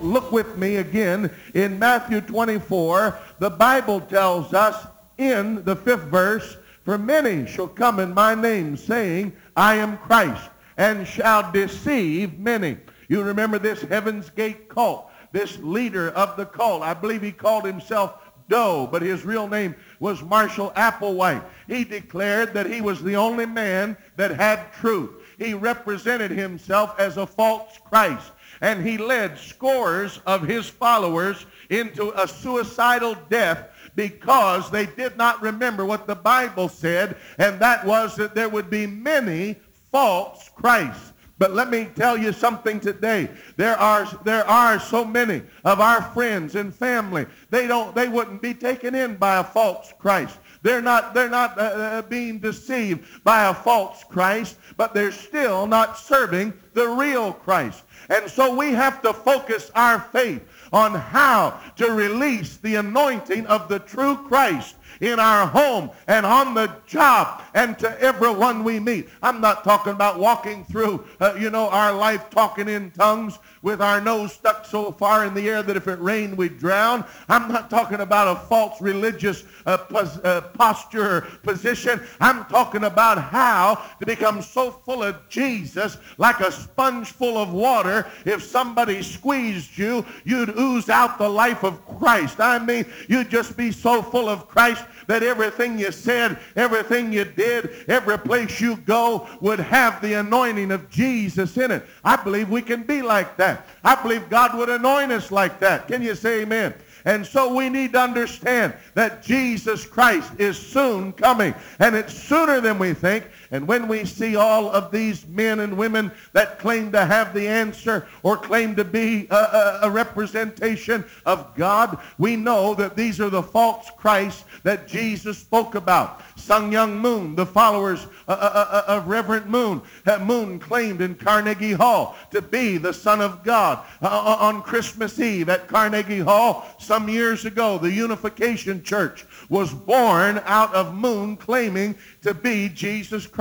Look with me again in Matthew 24. The Bible tells us in the fifth verse, For many shall come in my name, saying, I am Christ, and shall deceive many. You remember this Heaven's Gate cult, this leader of the cult. I believe he called himself Doe, but his real name was Marshall Applewhite. He declared that he was the only man that had truth. He represented himself as a false Christ and he led scores of his followers into a suicidal death because they did not remember what the Bible said, and that was that there would be many false Christs. But let me tell you something today. There are, there are so many of our friends and family. They, don't, they wouldn't be taken in by a false Christ. They're not, they're not uh, uh being deceived by a false Christ, but they're still not serving the real Christ. And so we have to focus our faith on how to release the anointing of the true Christ in our home and on the job and to everyone we meet. I'm not talking about walking through, uh, you know, our life talking in tongues with our nose stuck so far in the air that if it rained we'd drown. I'm not talking about a false religious uh, pos- uh, posture position. I'm talking about how to become so full of Jesus like a sponge full of water. If somebody squeezed you, you'd ooze out the life of Christ. I mean, you'd just be so full of Christ that everything you said, everything you did, every place you go would have the anointing of Jesus in it. I believe we can be like that. I believe God would anoint us like that. Can you say amen? And so we need to understand that Jesus Christ is soon coming. And it's sooner than we think. And when we see all of these men and women that claim to have the answer or claim to be a, a, a representation of God, we know that these are the false Christs that Jesus spoke about. Sun Myung Moon, the followers uh, uh, uh, of Reverend Moon, Moon claimed in Carnegie Hall to be the Son of God. on Christmas Eve at Carnegie Hall some years ago, the Unification Church was born out of Moon claiming to be Jesus Christ.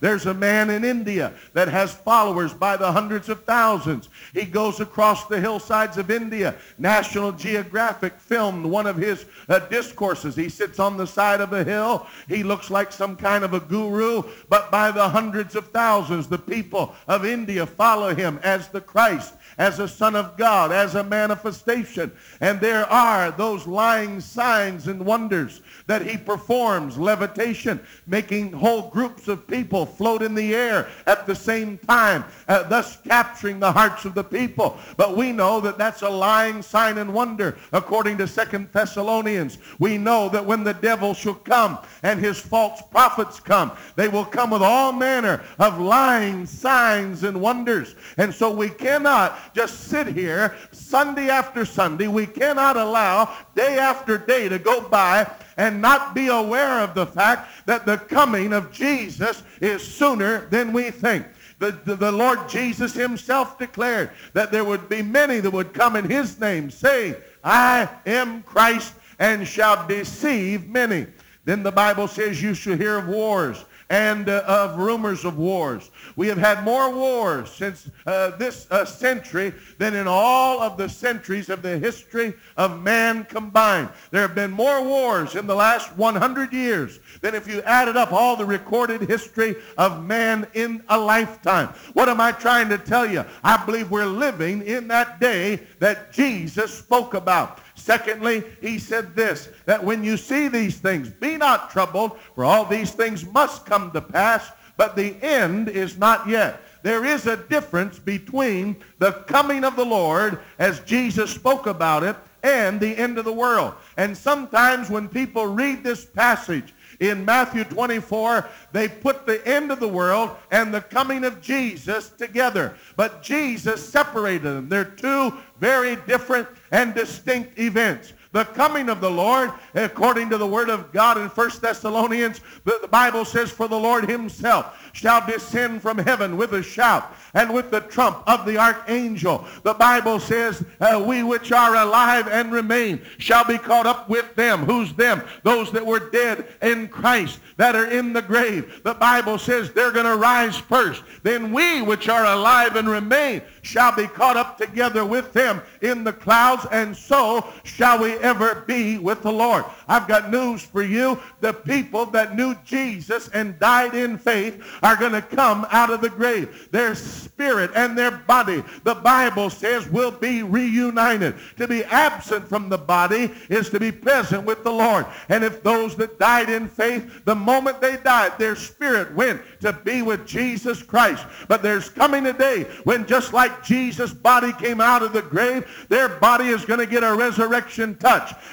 There's a man in India that has followers by the hundreds of thousands. He goes across the hillsides of India. National Geographic filmed one of his uh, discourses. He sits on the side of a hill. He looks like some kind of a guru, but by the hundreds of thousands, the people of India follow him as the Christ as a son of God, as a manifestation. And there are those lying signs and wonders that he performs, levitation, making whole groups of people float in the air at the same time, uh, thus capturing the hearts of the people. But we know that that's a lying sign and wonder according to Second Thessalonians. We know that when the devil shall come and his false prophets come, they will come with all manner of lying signs and wonders. And so we cannot just sit here Sunday after Sunday. We cannot allow day after day to go by and not be aware of the fact that the coming of Jesus is sooner than we think. The, the, the, Lord Jesus himself declared that there would be many that would come in his name, saying, I am Christ, and shall deceive many. Then the Bible says you shall hear of wars and uh, of rumors of wars. We have had more wars since uh, this uh, century than in all of the centuries of the history of man combined. There have been more wars in the last 100 years than if you added up all the recorded history of man in a lifetime. What am I trying to tell you? I believe we're living in that day that Jesus spoke about. Secondly, he said this, that when you see these things, be not troubled, for all these things must come to pass, but the end is not yet. There is a difference between the coming of the Lord, as Jesus spoke about it, and the end of the world. And sometimes when people read this passage, in Matthew 24, they put the end of the world and the coming of Jesus together. But Jesus separated them. They're two very different and distinct events. The coming of the Lord, according to the word of God in 1 Thessalonians, the, Bible says, For the Lord himself shall descend from heaven with a shout and with the trump of the archangel. The Bible says, uh, we which are alive and remain shall be caught up with them. Who's them? Those that were dead in Christ that are in the grave. The Bible says they're going to rise first. Then we which are alive and remain shall be caught up together with them in the clouds, and so shall we ever be with the Lord. I've got news for you. The people that knew Jesus and died in faith are going to come out of the grave. Their spirit and their body, the Bible says, will be reunited. To be absent from the body is to be present with the Lord. And if those that died in faith, the moment they died, their spirit went to be with Jesus Christ. But there's coming a day when just like Jesus' body came out of the grave, their body is going to get a resurrection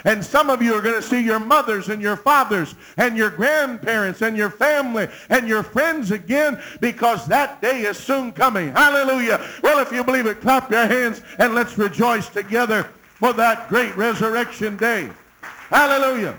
And some of you are going to see your mothers and your fathers and your grandparents and your family and your friends again because that day is soon coming. Hallelujah. Well, if you believe it, clap your hands and let's rejoice together for that great resurrection day. Hallelujah.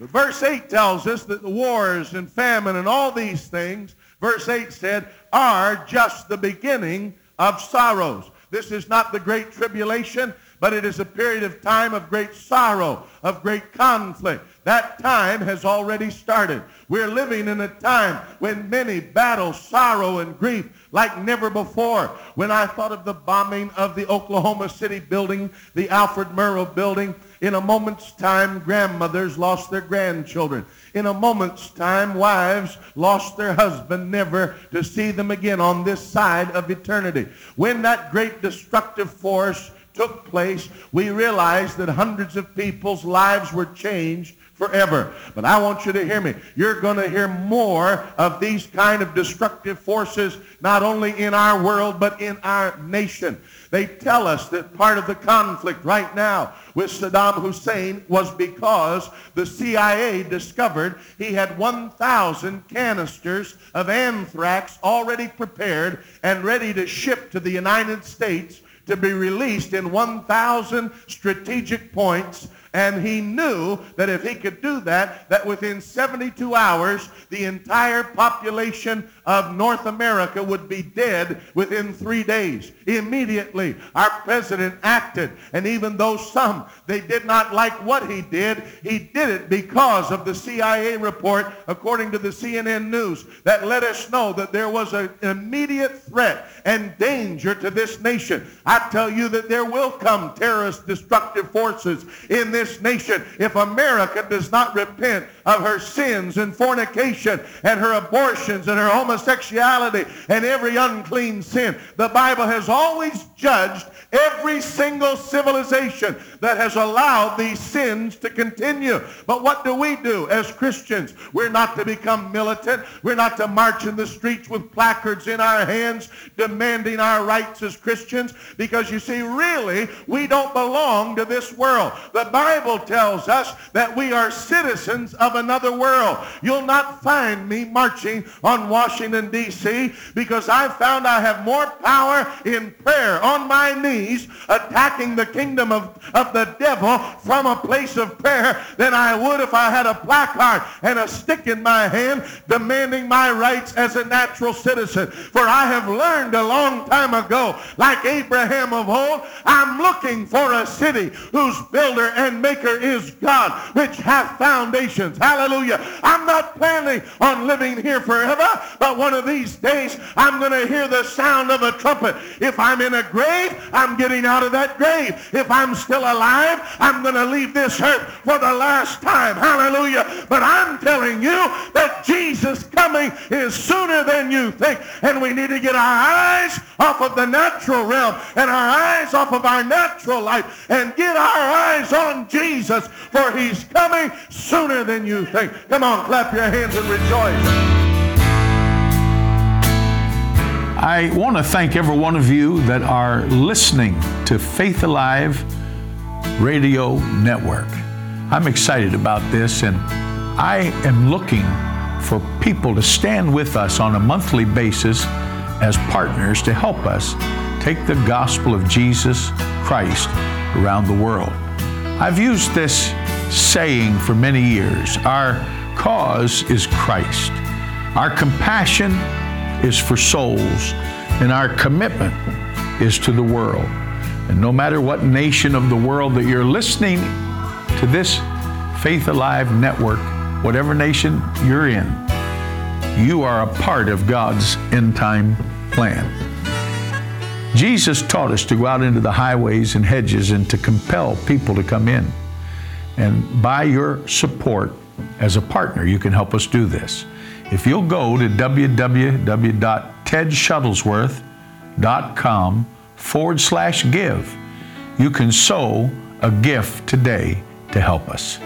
Verse 8 tells us that the wars and famine and all these things, verse 8 said, are just the beginning of sorrows. This is not the great tribulation, but it is a period of time of great sorrow, of great conflict. That time has already started. We're living in a time when many battle sorrow and grief like never before. When I thought of the bombing of the Oklahoma City building, the Alfred Murrah building, in a moment's time, grandmothers lost their grandchildren. In a moment's time, wives lost their husband, never to see them again on this side of eternity. When that great destructive force took place, we realized that hundreds of people's lives were changed forever. But I want you to hear me. You're going to hear more of these kind of destructive forces, not only in our world, but in our nation. They tell us that part of the conflict right now with Saddam Hussein was because the CIA discovered he had 1,000 canisters of anthrax already prepared and ready to ship to the United States to be released in 1,000 strategic points and he knew that if he could do that, that within 72 hours, the entire population of North America would be dead within three days. Immediately, our president acted. And even though some, they did not like what he did, he did it because of the CIA report, according to the CNN News, that let us know that there was an immediate threat and danger to this nation. I tell you that there will come terrorist destructive forces in this nation if America does not repent of her sins and fornication and her abortions and her homosexuality and every unclean sin. The Bible has always judged every single civilization that has allowed these sins to continue. But what do we do as Christians? We're not to become militant. We're not to march in the streets with placards in our hands demanding our rights as Christians because you see, really, we don't belong to this world. The Bible tells us that we are citizens of another world. You'll not find me marching on Washington, D.C. because I found I have more power in prayer on my knees attacking the kingdom of, of the devil from a place of prayer than I would if I had a placard and a stick in my hand demanding my rights as a natural citizen. For I have learned a long time ago, like Abraham of old, I'm looking for a city whose builder and maker is God, which hath foundations. Hallelujah. I'm not planning on living here forever, but one of these days I'm going to hear the sound of a trumpet. If I'm in a grave, I'm getting out of that grave. If I'm still alive, I'm going to leave this earth for the last time. Hallelujah. But I'm telling you that Jesus coming is sooner than you think. And we need to get our eyes off of the natural realm and our eyes off of our natural life and get our eyes on Jesus for he's coming sooner than you think. Come on, clap your hands and rejoice. I want to thank every one of you that are listening to Faith Alive Radio Network. I'm excited about this, and I am looking for people to stand with us on a monthly basis as partners to help us take the gospel of Jesus Christ around the world. I've used this saying for many years. Our cause is Christ. Our compassion is for souls, and our commitment is to the world. And no matter what nation of the world that you're listening to this Faith Alive network, whatever nation you're in, you are a part of God's end time plan. Jesus taught us to go out into the highways and hedges and to compel people to come in. And by your support as a partner, you can help us do this. If you'll go to www.tedshuttlesworth.com forward slash give, you can sow a gift today to help us.